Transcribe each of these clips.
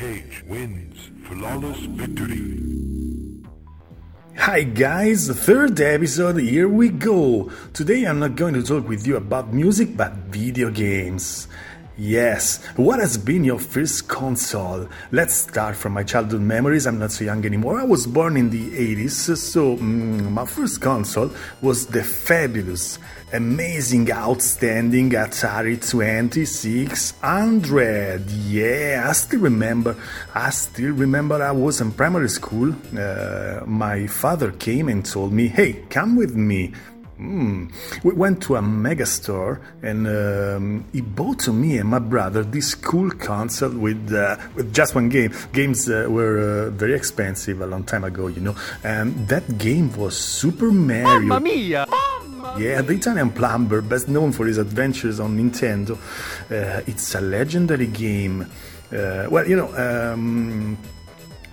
Cage wins flawless victory. Hi guys, third episode, here we go. Today I'm not going to talk with you about music but video games. Yes, what has been your first console? Let's start from my childhood memories. I'm not so young anymore. I was born in the 80s, so mm, my first console was the fabulous, amazing, outstanding Atari 2600. Yeah, I still remember. I still remember I was in primary school. Uh, my father came and told me, "Hey, come with me." Mm. We went to a mega store and um, he bought to me and my brother this cool console with uh, with just one game. Games uh, were uh, very expensive a long time ago, you know. And that game was Super Mario. Mamma mia! Yeah, the Italian plumber, best known for his adventures on Nintendo. Uh, it's a legendary game. Uh, well, you know. Um,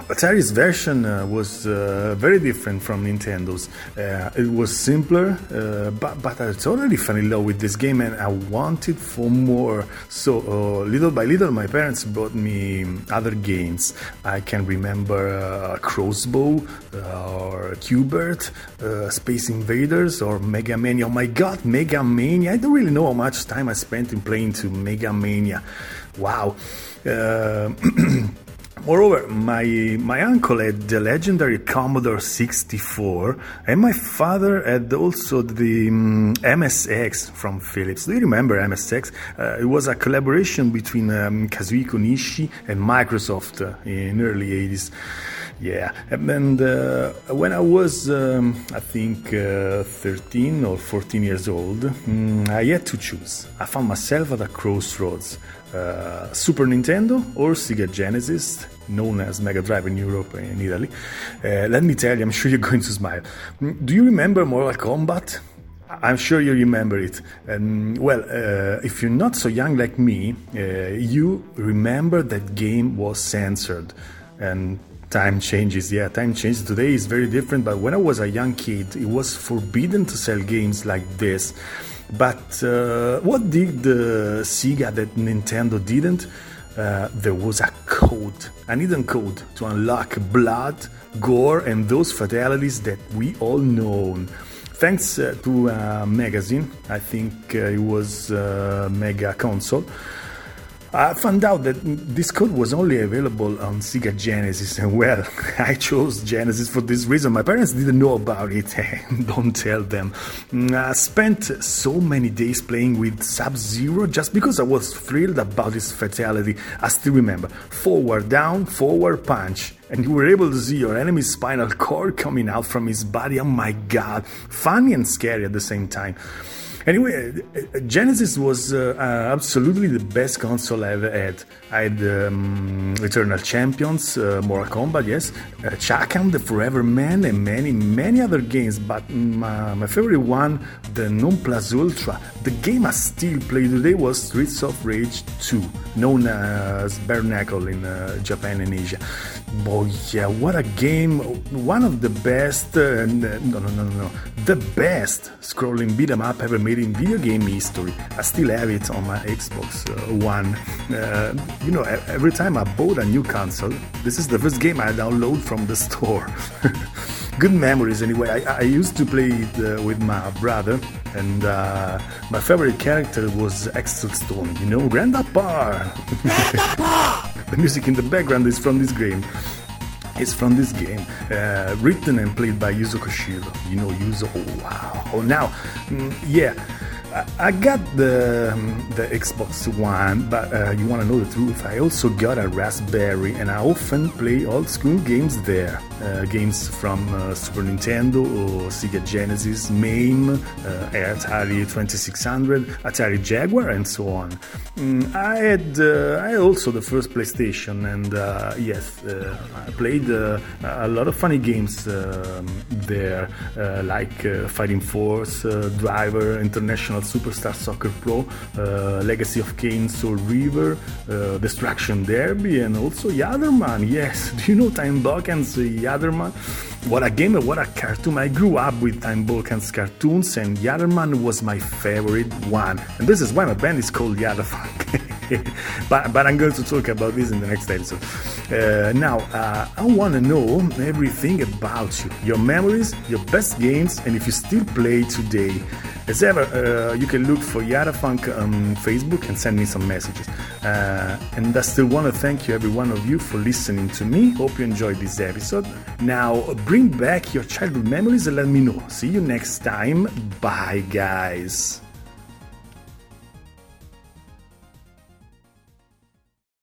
Atari's version uh, was uh, very different from Nintendo's. Uh, it was simpler, uh, but, but I totally fell in love with this game and I wanted for more. So, uh, little by little, my parents brought me other games. I can remember uh, Crossbow or Qbert, Space Invaders, or Mega Mania. Oh my god, Mega Mania! I don't really know how much time I spent in playing to Mega Mania. Wow. Moreover, my, my uncle had the legendary Commodore 64, and my father had also the um, MSX from Philips. Do you remember MSX? Uh, it was a collaboration between um, Kazuhiko Nishi and Microsoft uh, in early 80s. Yeah, and uh, when I was, um, I think, uh, 13 or 14 years old, mm, I had to choose. I found myself at a crossroads uh, Super Nintendo or Sega Genesis, known as Mega Drive in Europe and in Italy. Uh, let me tell you, I'm sure you're going to smile. Mm, do you remember Mortal Kombat? I'm sure you remember it. Um, well, uh, if you're not so young like me, uh, you remember that game was censored. And time changes, yeah, time changes. Today is very different, but when I was a young kid, it was forbidden to sell games like this. But uh, what did the Sega that Nintendo didn't? Uh, there was a code, an hidden code to unlock blood, gore, and those fatalities that we all know. Thanks uh, to a magazine, I think uh, it was uh, Mega Console. I found out that this code was only available on Sega Genesis, and well, I chose Genesis for this reason. My parents didn't know about it, don't tell them. Mm, I spent so many days playing with Sub Zero just because I was thrilled about his fatality. I still remember forward, down, forward, punch. And you were able to see your enemy's spinal cord coming out from his body. Oh my god, funny and scary at the same time. Anyway, Genesis was uh, uh, absolutely the best console I ever had. I had um, Eternal Champions, uh, Mortal Kombat, yes, uh, Chakan, The Forever Man, and many, many other games. But my, my favorite one, the non plus ultra, the game I still play today was Streets of Rage 2, known as Bare Knuckle in uh, Japan and Asia. Boy, yeah, what a game! One of the best, uh, no, no, no, no, the best scrolling beat 'em up ever made in video game history. I still have it on my Xbox uh, One. Uh, you know, every time I bought a new console, this is the first game I download from the store. Good memories, anyway. I, I used to play it uh, with my brother, and uh, my favorite character was Axel Stone. You know, Grandpa. the music in the background is from this game is from this game, uh, written and played by Yuzo Koshiro. You know Yuzo. Oh wow! Oh now, mm, yeah. I got the um, the Xbox One, but uh, you want to know the truth? I also got a Raspberry, and I often play old school games there. Uh, games from uh, Super Nintendo or Sega Genesis, MAME, uh, Atari 2600, Atari Jaguar, and so on. Mm, I had uh, I had also the first PlayStation, and uh, yes, I played a lot of funny games um, there, like Fighting Force, Driver, International Superstar Soccer Pro, uh, Legacy of Kain, Soul Reaver, uh, Destruction Derby, and also Yatterman. Yes, do you know Time Bokan's Yatterman? What a game what a cartoon. I grew up with Time Bokan's cartoons, and Yatterman was my favorite one. And this is why my band is called Yatterfunk. but, but I'm going to talk about this in the next episode. Uh, now, uh, I want to know everything about you, your memories, your best games, and if you still play today. As ever, uh, you can look for Yatterfunk on Facebook and send me some messages. Uh, and I still want to thank you, every one of you, for listening to me. Hope you enjoyed this episode. Now, bring back your childhood memories and let me know. See you next time. Bye, guys.